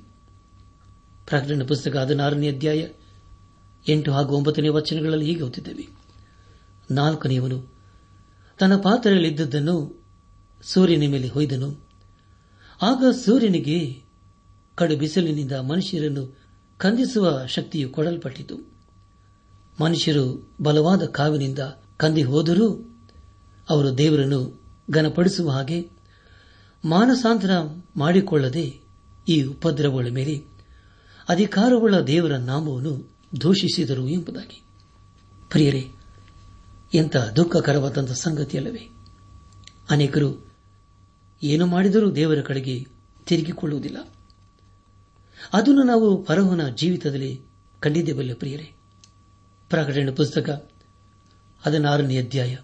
ಪ್ರಕಟಣೆ ಪುಸ್ತಕ ಹದಿನಾರನೇ ಅಧ್ಯಾಯ ಎಂಟು ಹಾಗೂ ಒಂಬತ್ತನೇ ವಚನಗಳಲ್ಲಿ ಹೀಗೆ ಓದಿದ್ದೇವೆ. ನಾಲ್ಕನೆಯವನು, ತನ್ನ ಪಾತ್ರೆಯಲ್ಲಿದ್ದದ್ದನ್ನು ಸೂರ್ಯನ ಮೇಲೆ ಹೊಯ್ದನು. ಆಗ ಸೂರ್ಯನಿಗೆ ಕಡು ಬಿಸಿಲಿನಿಂದ ಮನುಷ್ಯರನ್ನು ಕಂದಿಸುವ ಶಕ್ತಿಯು ಕೊಡಲ್ಪಟ್ಟಿತು. ಮನುಷ್ಯರು ಬಲವಾದ ಕಾವಿನಿಂದ ಕಂದಿ ಹೋದರೂ ಅವರು ದೇವರನ್ನು ಘನಪಡಿಸುವ ಹಾಗೆ ಮಾನಸಾಂತರ ಮಾಡಿಕೊಳ್ಳದೆ ಈ ಉಪದ್ರವಗಳ ಮೇಲೆ ಅಧಿಕಾರವುಳ್ಳ ದೇವರ ನಾಮವನ್ನು ದೂಷಿಸಿದರು ಎಂಬುದಾಗಿ. ಪ್ರಿಯರೇ, ಎಂಥ ದುಃಖಕರವಾದಂಥ ಸಂಗತಿಯಲ್ಲವೇ? ಅನೇಕರು ಏನು ಮಾಡಿದರೂ ದೇವರ ಕಡೆಗೆ ತಿರುಗಿಕೊಳ್ಳುವುದಿಲ್ಲ. ಅದನ್ನು ನಾವು ಫರೋಹನ ಜೀವಿತದಲ್ಲಿ ಕಂಡಿದ್ದೇವಲ್ಲ ಪ್ರಿಯರೇ? ಪ್ರಕಟಣೆ ಪುಸ್ತಕ ಹದಿನಾರನೇ ಅಧ್ಯಾಯ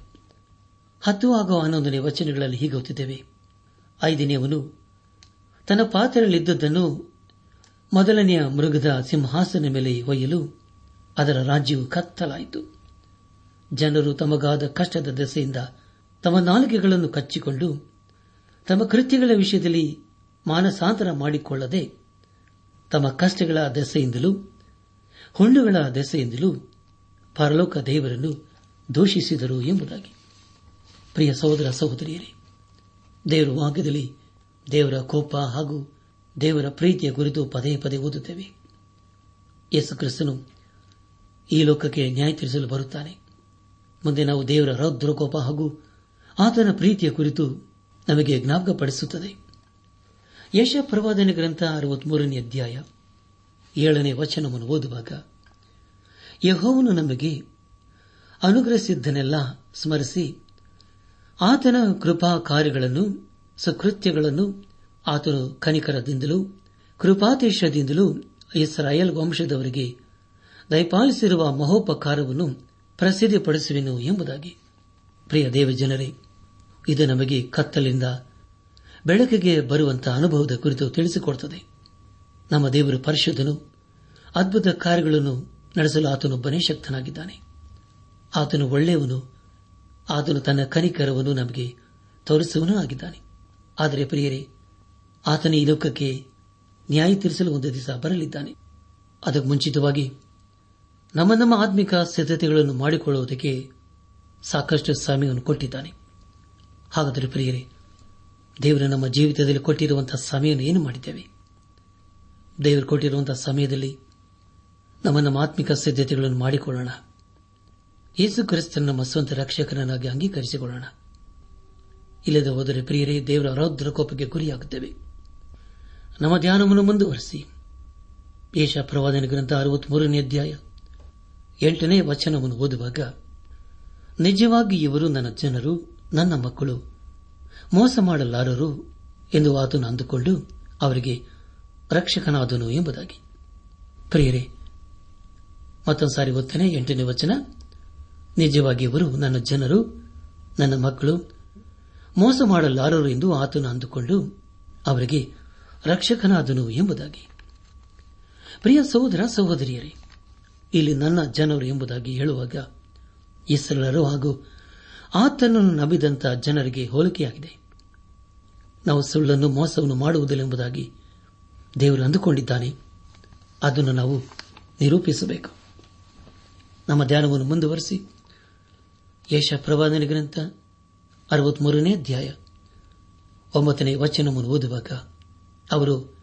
ಹತ್ತು ಹಾಗೂ ಹನ್ನೊಂದನೇ ವಚನಗಳಲ್ಲಿ ಹೀಗೆ ಓದುತ್ತಿದ್ದೇವೆ. ಐದನೆಯವನು ತನ್ನ ಪಾತ್ರೆಯಲ್ಲಿದ್ದದ್ದನ್ನು ಮೊದಲನೆಯ ಮೃಗದ ಸಿಂಹಾಸನ ಮೇಲೆ ಒಯ್ಯಲು ಅದರ ರಾಜ್ಯವು ಕತ್ತಲಾಯಿತು. ಜನರು ತಮಗಾದ ಕಷ್ಟದ ದೆಸೆಯಿಂದ ತಮ್ಮ ನಾಲಿಗೆಗಳನ್ನು ಕಚ್ಚಿಕೊಂಡು ತಮ್ಮ ಕೃತ್ಯಗಳ ವಿಷಯದಲ್ಲಿ ಮಾನಸಾಂತರ ಮಾಡಿಕೊಳ್ಳದೆ ತಮ್ಮ ಕಷ್ಟಗಳ ದೆಸೆಯಿಂದಲೂ ಹುಣ್ಣುಗಳ ದೆಸೆಯಿಂದಲೂ ಪರಲೋಕ ದೇವರನ್ನು ದೂಷಿಸಿದರು ಎಂಬುದಾಗಿ. ಪ್ರಿಯ ಸಹೋದರ ಸಹೋದರಿಯರೇ, ದೇವರ ವಾಕ್ಯದಲ್ಲಿ ದೇವರ ಕೋಪ ಹಾಗೂ ದೇವರ ಪ್ರೀತಿಯ ಕುರಿತು ಪದೇ ಪದೇ ಓದುತ್ತೇವೆ. ಯೇಸು ಕ್ರಿಸ್ತನು ಈ ಲೋಕಕ್ಕೆ ನ್ಯಾಯ ತಿಳಿಸಲು ಬರುತ್ತಾನೆ. ಮುಂದೆ ನಾವು ದೇವರ ರೌದ್ರಕೋಪ ಹಾಗೂ ಆತನ ಪ್ರೀತಿಯ ಕುರಿತು ನಮಗೆ ಜ್ಞಾಪಕಪಡಿಸುತ್ತದೆ. ಯಶ ಪ್ರವಾದನೆ ಗ್ರಂಥ ಅರವತ್ಮೂರನೇ ಅಧ್ಯಾಯ ಏಳನೇ ವಚನವನ್ನು ಓದುವಾಗ, ಯಹೋವನು ನಮಗೆ ಅನುಗ್ರಹಿಸಿದ್ದನ್ನೆಲ್ಲ ಸ್ಮರಿಸಿ, ಆತನ ಕೃಪಾ ಕಾರ್ಯಗಳನ್ನು ಸಕೃತ್ಯಗಳನ್ನು ಆತನು ಕನಿಕರದಿಂದಲೂ ಕೃಪಾತೇಶದಿಂದಲೂ ಇಸ್ರಾಯೇಲ್ ವಂಶದವರಿಗೆ ದಯಪಾಲಿಸಿರುವ ಮಹೋಪಕಾರವನ್ನು ಪ್ರಸಿದ್ಧಿಪಡಿಸುವೆನು ಎಂಬುದಾಗಿ. ಪ್ರಿಯ ದೇವಜನರೇ, ಇದು ನಮಗೆ ಕತ್ತಲಿಂದ ಬೆಳಕಿಗೆ ಬರುವಂತಹ ಅನುಭವದ ಕುರಿತು ತಿಳಿಸಿಕೊಡುತ್ತದೆ. ನಮ್ಮ ದೇವರು ಪರಿಶುದ್ಧನು, ಅದ್ಭುತ ಕಾರ್ಯಗಳನ್ನು ನಡೆಸಲು ಆತನೊಬ್ಬನೇ ಶಕ್ತನಾಗಿದ್ದಾನೆ. ಆತನು ಒಳ್ಳೆಯವನು, ಆತನು ತನ್ನ ಕನಿಕರವನ್ನು ನಮಗೆ ತೋರಿಸುವನೂ ಆಗಿದ್ದಾನೆ ಆದರೆ ಪ್ರಿಯರೇ ಆತನ ಈ ಲೋಕಕ್ಕೆ ನ್ಯಾಯ ತೀರಿಸಲು ಒಂದು ದಿವಸ ಬರಲಿದ್ದಾನೆ. ಅದಕ್ಕೆ ಮುಂಚಿತವಾಗಿ ನಮ್ಮ ನಮ್ಮ ಆತ್ಮಿಕ ಸಿದ್ಧತೆಗಳನ್ನು ಮಾಡಿಕೊಳ್ಳುವುದಕ್ಕೆ ಸಾಕಷ್ಟು ಸಮಯವನ್ನು ಕೊಟ್ಟಿದ್ದಾನೆ. ಹಾಗಾದರೆ ಪ್ರಿಯರೇ, ದೇವರು ನಮ್ಮ ಜೀವಿತದಲ್ಲಿ ಕೊಟ್ಟಿರುವಂತಹ ಸಮಯವನ್ನು ಏನು ಮಾಡಿದ್ದೇವೆ? ದೇವರು ಕೊಟ್ಟಿರುವಂತಹ ಸಮಯದಲ್ಲಿ ನಮ್ಮ ನಮ್ಮ ಆತ್ಮಿಕ ಸಿದ್ಧತೆಗಳನ್ನು ಮಾಡಿಕೊಳ್ಳೋಣ. ಯೇಸು ಕ್ರಿಸ್ತನ ನಮ್ಮ ಸ್ವಂತ ರಕ್ಷಕರನ್ನಾಗಿ ಅಂಗೀಕರಿಸಿಕೊಳ್ಳೋಣ. ಇಲ್ಲದೆ ಹೋದರೆ ಪ್ರಿಯರೇ, ದೇವರ ರೌದ್ರ ಕೋಪಕ್ಕೆ ಗುರಿಯಾಗುತ್ತೇವೆ. ನಮ್ಮ ಧ್ಯಾನವನ್ನು ಮುಂದುವರೆಸಿ. ಏಷ ಪ್ರವಾದನ ಗ್ರಂಥ ಅರವತ್ಮೂರನೇ ಅಧ್ಯಾಯ ಎಂಟನೇ ವಚನವನ್ನು ಓದುವಾಗ, ನಿಜವಾಗಿ ಇವರು ನನ್ನ ಜನರು, ನನ್ನ ಮಕ್ಕಳು, ಮೋಸ ಮಾಡಲಾರರು ಎಂದು ಆತನು ಅಂದುಕೊಂಡು ಅವರಿಗೆ ರಕ್ಷಕನಾದನು ಎಂಬುದಾಗಿ. ಪ್ರಿಯರೇ, ಮತ್ತೊಂದು ಸಾರಿ ಓದ್ತಾನೆ, ಎಂಟನೇ ವಚನ, ನಿಜವಾಗಿ ಇವರು ನನ್ನ ಜನರು, ನನ್ನ ಮಕ್ಕಳು, ಮೋಸ ಮಾಡಲಾರರು ಎಂದು ಆತನು ಅಂದುಕೊಂಡು ಅವರಿಗೆ ರಕ್ಷಕನಾದನು ಎಂಬುದಾಗಿ. ಪ್ರಿಯ ಸಹೋದರ, ಸಹೋದರಿಯರೇ, ಇಲ್ಲಿ ನನ್ನ ಜನರು ಎಂಬುದಾಗಿ ಹೇಳುವಾಗ ಇಸ್ರಲರು ಹಾಗೂ ಆತನನ್ನು ನಂಬಿದಂಥ ಜನರಿಗೆ ಹೋಲಿಕೆಯಾಗಿದೆ. ನಾವು ಸುಳ್ಳನ್ನು, ಮೋಸವನ್ನು ಮಾಡುವುದಿಲ್ಲ ಎಂಬುದಾಗಿ ದೇವರು ಅಂದುಕೊಂಡಿದ್ದಾನೆ. ಅದನ್ನು ನಾವು ನಿರೂಪಿಸಬೇಕು. ನಮ್ಮ ಧ್ಯಾನವನ್ನು ಮುಂದುವರೆಸಿ. ಯಶ ಪ್ರವಾದನೆ ಗ್ರಂಥ ಅರವತ್ಮೂರನೇ ಅಧ್ಯಾಯ ಒಂಬತ್ತನೇ ವಚನವನ್ನು ಓದುವಾಗ ಅವರು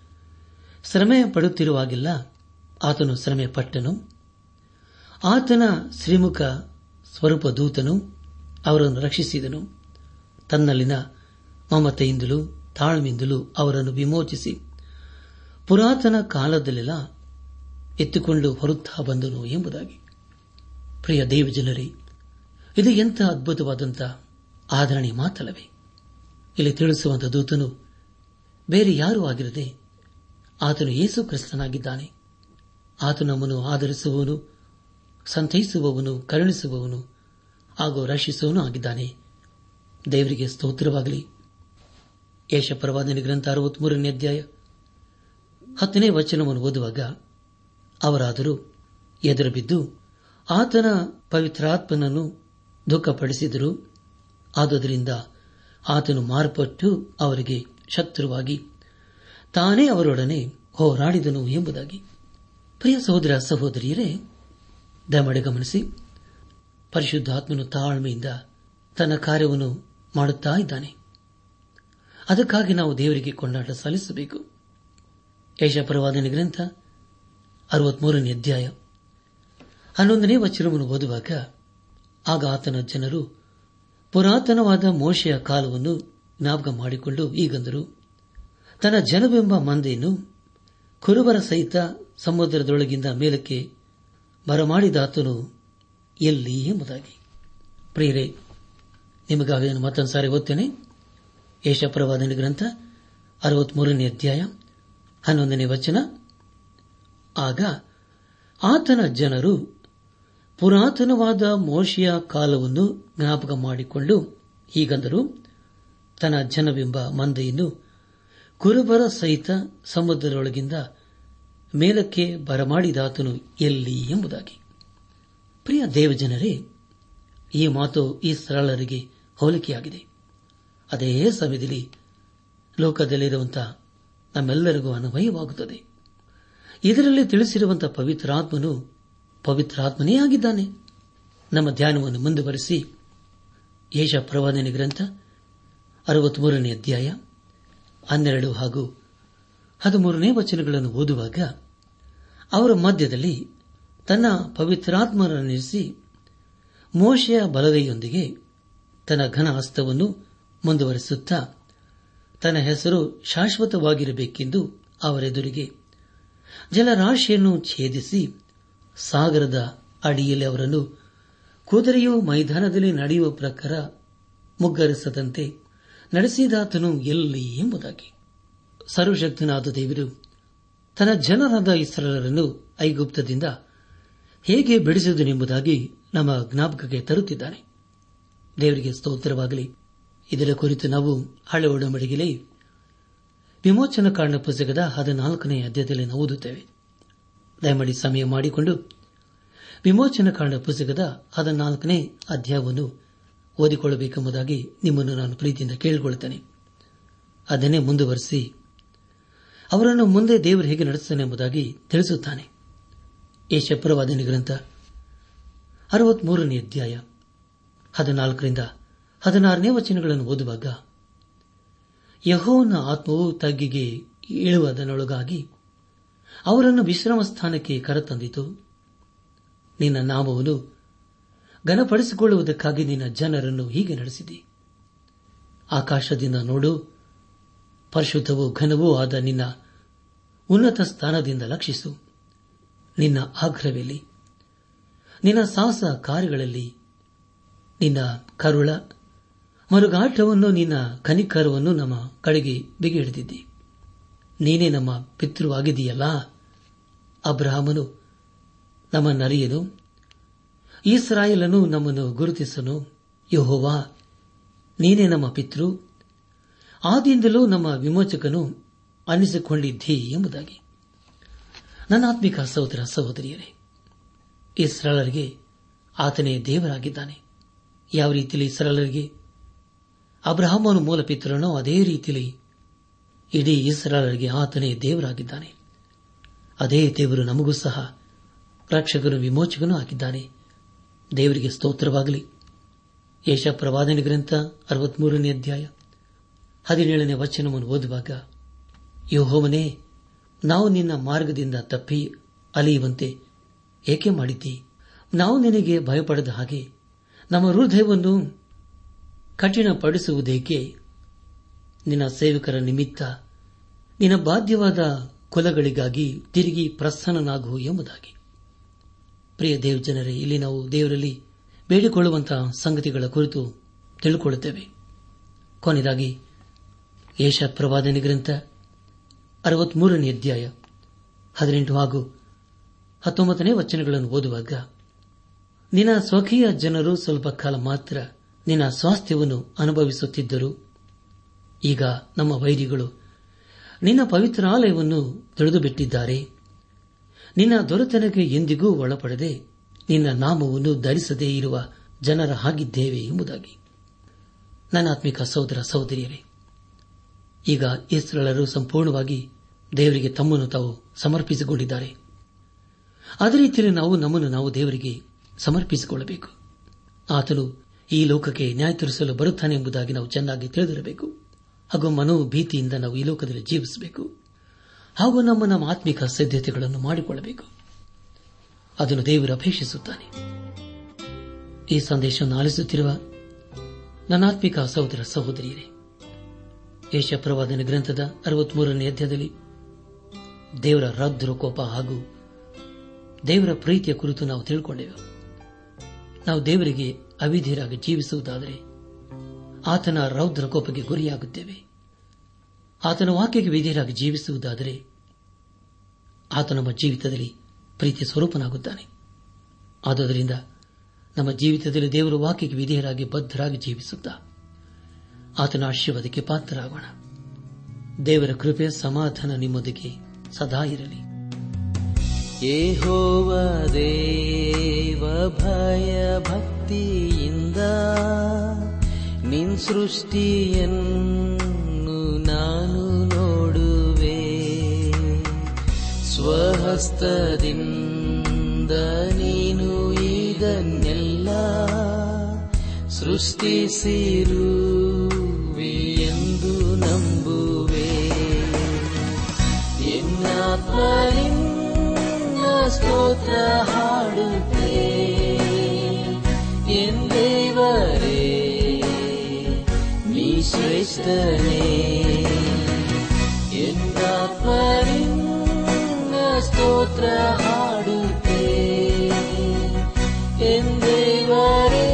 ಶ್ರಮೆ ಪಡುತ್ತಿರುವಾಗೆಲ್ಲ. ಆತನು ಶ್ರಮೆ ಪಟ್ಟನು. ಆತನ ಶ್ರೀಮುಖ ಸ್ವರೂಪ ದೂತನು ಅವರನ್ನು ರಕ್ಷಿಸಿದನು. ತನ್ನಲ್ಲಿನ ಮಮತೆಯಿಂದಲೂ ತಾಳ್ಮೆಯಿಂದಲೂ ಅವರನ್ನು ವಿಮೋಚಿಸಿ ಪುರಾತನ ಕಾಲದಲ್ಲೆಲ್ಲ ಎತ್ತುಕೊಂಡು ಹೊರುತ್ತಾ ಬಂದನು ಎಂಬುದಾಗಿ. ಪ್ರಿಯ ದೇವಜನರೇ, ಇದು ಎಂಥ ಅದ್ಭುತವಾದಂಥ ಆಧರಣೆ ಮಾತಲ್ಲವೇ? ಇಲ್ಲಿ ತಿಳಿಸುವಂತಹ ದೂತನು ಬೇರೆ ಯಾರೂ ಆಗಿರದೆ ಆತನು ಯೇಸು ಕ್ರಿಸ್ತನಾಗಿದ್ದಾನೆ. ಆತ ಆಧರಿಸುವವನು, ಸಂತೈಸುವವನು, ಕರುಣಿಸುವವನು, ಹಾಗೂ ರಕ್ಷಿಸುವವನು ಆಗಿದ್ದಾನೆ. ದೇವರಿಗೆ ಸ್ತೋತ್ರವಾಗಲಿ. ಯಶಪರವಾದನೆ ಗ್ರಂಥ ಅರವತ್ಮೂರನೇ ಅಧ್ಯಾಯ ಹತ್ತನೇ ವಚನವನ್ನು ಓದುವಾಗ ಅವರಾದರೂ ಎದುರು ಬಿದ್ದು ಆತನ ಪವಿತ್ರಾತ್ಮನನ್ನು ದುಃಖಪಡಿಸಿದರು ಆದುದರಿಂದ ಆತನು ಮಾರ್ಪಟ್ಟು ಅವರಿಗೆ ಶತ್ರುವಾಗಿ. ತಾನೇ ಅವರೊಡನೆ ಹೋರಾಡಿದನು ಎಂಬುದಾಗಿ. ಪ್ರಿಯ ಸಹೋದರ ಸಹೋದರಿಯರೇ ದಮಡೆ ಗಮನಿಸಿ. ಪರಿಶುದ್ಧಾತ್ಮನು ತಾಳ್ಮೆಯಿಂದ ತನ್ನ ಕಾರ್ಯವನ್ನು ಮಾಡುತ್ತಾ ಇದ್ದಾನೆ. ಅದಕ್ಕಾಗಿ ನಾವು ದೇವರಿಗೆ ಕೊಂಡಾಟ ಸಲ್ಲಿಸಬೇಕು. ಯಶಪರವಾದನೆ ಗ್ರಂಥ ಅರವತ್ಮೂರನೇ ಅಧ್ಯಾಯ. ಹನ್ನೊಂದನೇ ವಚನವನ್ನು ಓದುವಾಗ ಆಗ ಆತನ ಜನರು ಪುರಾತನವಾದ ಮೋಶೆಯ ಕಾಲವನ್ನು ಜ್ಞಾಪಕ ಮಾಡಿಕೊಂಡು ಈಗಂದರು ತನ್ನ ಜನವೆಂಬ ಮಂದೆಯನ್ನು ಕುರುಬರ ಸಹಿತ ಸಮುದ್ರದೊಳಗಿಂದ ಮೇಲಕ್ಕೆ ಬರಮಾಡಿದಾತನು ಎಲ್ಲಿ ಎಂಬುದಾಗಿ. ಪ್ರಿಯರೇ, ನಿಮಗಾಗಿ ಮತ್ತೊಂದು ಸಾರಿ ಓದ್ತೇನೆ. ಯಶಪ್ರವಾದನ ಗ್ರಂಥ, ಅರವತ್ಮೂರನೇ ಅಧ್ಯಾಯ, ಹನ್ನೊಂದನೇ ವಚನ. ಆಗ ಆತನ ಜನರು ಪುರಾತನವಾದ ಮೋಶಿಯ ಕಾಲವನ್ನು ಜ್ಞಾಪಕ ಮಾಡಿಕೊಂಡು ಹೀಗಂದರು. ತನ್ನ ಜನವೆಂಬ ಮಂದೆಯನ್ನು ಕುರುಬರ ಸಹಿತ ಸಮುದ್ರದೊಳಗಿಂದ ಮೇಲಕ್ಕೆ ಬರಮಾಡಿದಾತನು ಎಲ್ಲಿ ಎಂಬುದಾಗಿ. ಪ್ರಿಯ ದೇವಜನರೇ, ಈ ಮಾತು ಈ ಸರಳರಿಗೆ ಹೋಲಿಕೆಯಾಗಿದೆ. ಅದೇ ಸಮಯದಲ್ಲಿ ಲೋಕದಲ್ಲಿರುವಂತಹ ನಮ್ಮೆಲ್ಲರಿಗೂ ಅನ್ವಯವಾಗುತ್ತದೆ. ಇದರಲ್ಲಿ ತಿಳಿಸಿರುವಂತಹ ಪವಿತ್ರಾತ್ಮನು ಪವಿತ್ರಾತ್ಮನೇ ಆಗಿದ್ದಾನೆ. ನಮ್ಮ ಧ್ಯಾನವನ್ನು ಮುಂದುವರೆಸಿ ಯೇಷ ಪ್ರವಾದನೆ ಗ್ರಂಥ ಅರವತ್ಮೂರನೇ ಅಧ್ಯಾಯ, ಹನ್ನೆರಡು ಹಾಗೂ ಹದಿಮೂರನೇ ವಚನಗಳನ್ನು ಓದುವಾಗ ಅವರ ಮಧ್ಯದಲ್ಲಿ ತನ್ನ ಪವಿತ್ರಾತ್ಮರನ್ನಿರಿಸಿ ಮೋಶೆಯ ಬಲಗೈಯೊಂದಿಗೆ ತನ್ನ ಘನ ಹಸ್ತವನ್ನು ಮುಂದುವರೆಸುತ್ತಾ ತನ್ನ ಹೆಸರು ಶಾಶ್ವತವಾಗಿರಬೇಕೆಂದು ಅವರೆದುರಿಗೆ ಜಲರಾಶಿಯನ್ನು ಛೇದಿಸಿ ಸಾಗರದ ಅಡಿಯಲ್ಲಿ ಅವರನ್ನು ಕುದುರೆಯು ಮೈದಾನದಲ್ಲಿ ನಡೆಯುವ ಪ್ರಕಾರ ಮುಗ್ಗರಿಸದಂತೆ ನಡೆಸಿದಾತನು ಎಲ್ಲಿ ಎಂಬುದಾಗಿ. ಸರ್ವಶಕ್ತನಾದ ದೇವರು ತನ್ನ ಜನರಾದ ಇಸ್ರರನ್ನು ಐಗುಪ್ತದಿಂದ ಹೇಗೆ ಬಿಡಿಸುವುದೆಂಬುದಾಗಿ ನಮ್ಮ ಜ್ಞಾಪಕಕ್ಕೆ ತರುತ್ತಿದ್ದಾನೆ. ದೇವರಿಗೆ ಸ್ತೋತ್ರವಾಗಲಿ. ಇದರ ಕುರಿತು ನಾವು ಹಳೆ ಒಡಂಬಡಿಗೆಲೆ ವಿಮೋಚನ ಕಾರಣ ಪುಸ್ತಕದ ಹದಿನಾಲ್ಕನೇ ಅಧ್ಯಾಯದಲ್ಲಿ ನಾವು ಓದುತ್ತೇವೆ. ದಯಮಾಡಿ ಸಮಯ ಮಾಡಿಕೊಂಡು ವಿಮೋಚನ ಕಾರಣ ಪುಸ್ತಕದ ಹದಿನಾಲ್ಕನೇ ಅಧ್ಯಾಯವನ್ನು ಓದಿಕೊಳ್ಳಬೇಕೆಂಬುದಾಗಿ ನಿಮ್ಮನ್ನು ನಾನು ಪ್ರೀತಿಯಿಂದ ಕೇಳಿಕೊಳ್ಳುತ್ತೇನೆ. ಅದನ್ನೇ ಮುಂದುವರೆಸಿ, ಅವರನ್ನು ಮುಂದೆ ದೇವರು ಹೇಗೆ ನಡೆಸುತ್ತಾನೆ ಎಂಬುದಾಗಿ ತಿಳಿಸುತ್ತಾನೆ. ಈ ಶಪ್ರವಾದನೆ ಗ್ರಂಥ, ಅರವತ್ಮೂರನೇ ಅಧ್ಯಾಯ, ಹದಿನಾಲ್ಕರಿಂದ ಹದಿನಾರನೇ ವಚನಗಳನ್ನು ಓದುವಾಗ, ಯಹೋವನ ಆತ್ಮವು ತಗ್ಗಿಗೆ ಇಳುವುದನೊಳಗಾಗಿ ಅವರನ್ನು ವಿಶ್ರಮ ಸ್ಥಾನಕ್ಕೆ ಕರೆತಂದಿತು. ನಿನ್ನ ನಾಮವನ್ನು ಘನಪಡಿಸಿಕೊಳ್ಳುವುದಕ್ಕಾಗಿ ನಿನ್ನ ಜನರನ್ನು ಹೀಗೆ ನಡೆಸಿದೆ. ಆಕಾಶದಿಂದ ನೋಡು, ಪರಿಶುದ್ಧವೂ ಘನವೂ ಆದ ನಿನ್ನ ಉನ್ನತ ಸ್ಥಾನದಿಂದ ಲಕ್ಷಿಸು. ನಿನ್ನ ಆಗ್ರಹದಲ್ಲಿ ನಿನ್ನ ಸಾಹಸ ಕಾರ್ಯಗಳಲ್ಲಿ, ನಿನ್ನ ಕರುಳ, ಮರುಗಾಟವನ್ನು, ನಿನ್ನ ಕನಿಕರವನ್ನು ನಮ್ಮ ಕಡೆಗೆ ಬಿಗಿ ಹಿಡಿದಿದ್ದಿ ನೀನೇ ನಮ್ಮ ಪಿತೃವಾಗಿದೆಯಲ್ಲ ಅಬ್ರಹಾಮನು ನಮ್ಮ ನರಿಯನು. ಈಸ್ರಾಯಲನು ನಮ್ಮನ್ನು ಗುರುತಿಸನು. ಯಹೋವಾ, ನೀನೇ ನಮ್ಮ ಪಿತೃ. ಆದಿಯಿಂದಲೂ ನಮ್ಮ ವಿಮೋಚಕನು ಅನ್ನಿಸಿಕೊಂಡಿದ್ದೀ ಎಂಬುದಾಗಿ. ನನ್ನ ಆತ್ಮಿಕ ಸಹೋದರ, ಸಹೋದರಿಯರೇ ಇಸ್ರಾಳರಿಗೆ ಆತನೇ ದೇವರಾಗಿದ್ದಾನೆ. ಯಾವ ರೀತಿಯಲ್ಲಿ ಸರಳರಿಗೆ ಅಬ್ರಹಾಮನು ಮೂಲ ಪಿತೃನೋ ಅದೇ ರೀತಿಯಲ್ಲಿ ಇಡೀ ಇಸ್ರಾಲರಿಗೆ ಆತನೇ ದೇವರಾಗಿದ್ದಾನೆ. ಅದೇ ದೇವರು ನಮಗೂ ಸಹ ರಕ್ಷಕನು ವಿಮೋಚಕನೂ ಆಗಿದ್ದಾನೆ. ದೇವರಿಗೆ ಸ್ತೋತ್ರವಾಗಲಿ. ಯಶ ಪ್ರವಾದನೆ ಗ್ರಂಥ ಅರವತ್ಮೂರನೇ ಅಧ್ಯಾಯ ಹದಿನೇಳನೇ ವಚನವನ್ನು ಓದುವಾಗ, ಯೋಹೋವನೇ, ನಾವು ನಿನ್ನ ಮಾರ್ಗದಿಂದ ತಪ್ಪಿ ಅಲಿಯುವಂತೆ ಏಕೆ ಮಾಡಿದ್ದಿ? ನಾವು ನಿನಗೆ ಭಯಪಡದ ಹಾಗೆ ನಮ್ಮ ಹೃದಯವನ್ನು ಕಠಿಣಪಡಿಸುವುದೇಕೆ? ನಿನ್ನ ಸೇವಕರ ನಿಮಿತ್ತ ನಿನ್ನ ಬಾಧ್ಯವಾದ ಕುಲಗಳಿಗಾಗಿ ತಿರುಗಿ ಪ್ರಸನ್ನನಾಗುವು ಎಂಬುದಾಗಿ. ಪ್ರಿಯ ದೇವಜನರೇ ಇಲ್ಲಿ ನಾವು ದೇವರಲ್ಲಿ ಬೇಡಿಕೊಳ್ಳುವಂತಹ ಸಂಗತಿಗಳ ಕುರಿತು ತಿಳಿಕೊಳ್ಳುತ್ತೇವೆ. ಕೊನೆಯದಾಗಿ ಯೇಷ ಪ್ರವಾದನೆ ಗ್ರಂಥ, ಅರವತ್ಮೂರನೇ ಅಧ್ಯಾಯ, ಹದಿನೆಂಟು ಹಾಗೂ ಹತ್ತೊಂಬತ್ತನೇ ವಚನಗಳನ್ನು ಓದುವಾಗ, ನಿನ್ನ ಸ್ವಕೀಯ ಜನರು ಸ್ವಲ್ಪ ಕಾಲ ಮಾತ್ರ ನಿನ್ನ ಸ್ವಾಸ್ಥ್ಯವನ್ನು ಅನುಭವಿಸುತ್ತಿದ್ದರು. ಈಗ ನಮ್ಮ ವೈರಿಗಳು ನಿನ್ನ ಪವಿತ್ರಾಲಯವನ್ನು ತಿಳಿದುಬಿಟ್ಟಿದ್ದಾರೆ. ನಿನ್ನ ದೊರೆತನಕ್ಕೆ ಎಂದಿಗೂ ಒಳಪಡದೆ ನಿನ್ನ ನಾಮವನ್ನು ಧರಿಸದೇ ಇರುವ ಜನರ ಹಾಗಿದ್ದೇವೆ ಎಂಬುದಾಗಿ. ನನ್ನ ಆತ್ಮಿಕ ಸಹೋದರ ಸಹೋದರಿಯರೇ, ಈಗ ಇಸ್ರಳರು ಸಂಪೂರ್ಣವಾಗಿ ದೇವರಿಗೆ ತಮ್ಮನ್ನು ತಾವು ಸಮರ್ಪಿಸಿಕೊಂಡಿದ್ದಾರೆ. ಅದೇ ರೀತಿಯಲ್ಲಿ ನಾವು ನಮ್ಮನ್ನು ನಾವು ದೇವರಿಗೆ ಸಮರ್ಪಿಸಿಕೊಳ್ಳಬೇಕು. ಆತನು ಈ ಲೋಕಕ್ಕೆ ನ್ಯಾಯ ತೀರಿಸಲು ಬರುತ್ತಾನೆ ಎಂಬುದಾಗಿ ನಾವು ಚೆನ್ನಾಗಿ ತಿಳಿದಿರಬೇಕು. ಹಾಗೂ ಮನೋಭೀತಿಯಿಂದ ನಾವು ಈ ಲೋಕದಲ್ಲಿ ಜೀವಿಸಬೇಕು. ಹಾಗೂ ನಮ್ಮ ನಮ್ಮ ಆತ್ಮಿಕ ಸಿದ್ಧತೆಗಳನ್ನು ಮಾಡಿಕೊಳ್ಳಬೇಕು. ಅದನ್ನು ದೇವರು ಅಪೇಕ್ಷಿಸುತ್ತಾನೆ. ಈ ಸಂದೇಶವನ್ನು ಆಲಿಸುತ್ತಿರುವ ನನ್ನಾತ್ಮಿಕ ಸಹೋದರ ಸಹೋದರಿಯರೇ ಯಶಪ್ರವಾದನ ಗ್ರಂಥದ ಅರವತ್ಮೂರನೇ ಅಧ್ಯಾಯದಲ್ಲಿ ದೇವರ ರೌದ್ರ ಕೋಪ ಹಾಗೂ ದೇವರ ಪ್ರೀತಿಯ ಕುರಿತು ನಾವು ತಿಳ್ಕೊಂಡೆವು. ನಾವು ದೇವರಿಗೆ ಅವಿಧಿಯರಾಗಿ ಜೀವಿಸುವುದಾದರೆ ಆತನ ರೌದ್ರ ಕೋಪಕ್ಕೆ ಗುರಿಯಾಗುತ್ತೇವೆ. ಆತನ ವಾಕ್ಯಕ್ಕೆ ವಿಧಿಯರಾಗಿ ಜೀವಿಸುವುದಾದರೆ ಆತ ನಮ್ಮ ಜೀವಿತದಲ್ಲಿ ಪ್ರೀತಿ ಸ್ವರೂಪನಾಗುತ್ತಾನೆ. ಆದುದರಿಂದ ನಮ್ಮ ಜೀವಿತದಲ್ಲಿ ದೇವರ ವಾಕ್ಯಕ್ಕೆ ವಿಧೇಯರಾಗಿ ಬದ್ಧರಾಗಿ ಜೀವಿಸುತ್ತಾ ಆತನ ಆಶೀರ್ವಾದಕ್ಕೆ ಪಾತ್ರರಾಗೋಣ. ದೇವರ ಕೃಪೆ ಸಮಾಧಾನ ನಿಮ್ಮೊಂದಿಗೆ ಸದಾ ಇರಲಿ. ಯೇಹೋವ ದೇವ ಭಯ ಭಕ್ತಿಯಿಂದ ನಿನ್ ಸೃಷ್ಟಿಯನ್ನು ಸ್ವಹಸ್ತದಿಂದ ನೀನು ಇದನ್ನೆಲ್ಲ ಸೃಷ್ಟಿಸಿರುವಿ ಎಂದು ನಂಬುವೆ. ಎನ್ನಾತ್ಮನಿನ್ನ ಸ್ತೋತ್ರ ಹಾಡುತ್ತೆ ಎಂದೇವರೇ ನೀ ಶ್ರೇಷ್ಠನೇ. ಎನ್ನಾತ್ಮನಿನ್ನ ಸ್ತೋತ್ರ ಹಾಡುತ್ತೆ ಎಂದೇವರೇ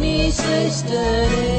ನೀ ಶ್ರೇಷ್ಠನೇ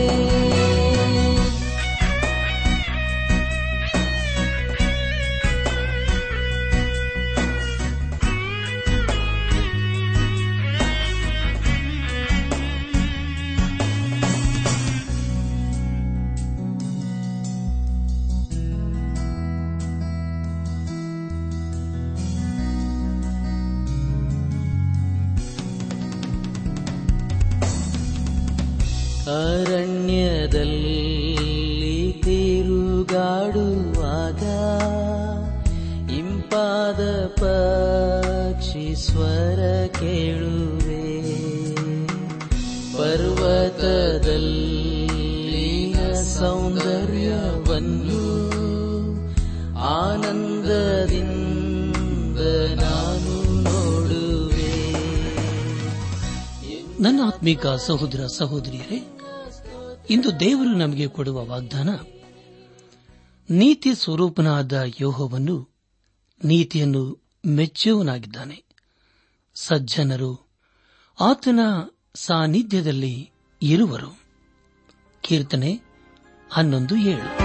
ನನ್ನ ಆತ್ಮಿಕ ಸಹೋದರ ಸಹೋದರಿಯರೇ, ಇಂದು ದೇವರು ನಮಗೆ ಕೊಡುವ ವಾಗ್ದಾನ, ನೀತಿ ಸ್ವರೂಪನಾದ ಯೋಹವನ್ನು ನೀತಿಯನ್ನು ಮೆಚ್ಚುವನಾಗಿದ್ದಾನೆ ಸಜ್ಜನರು ಆತನ ಸಾನ್ನಿಧ್ಯದಲ್ಲಿ ಇರುವರು. ಕೀರ್ತನೆ ಹನ್ನೊಂದು ಏಳು.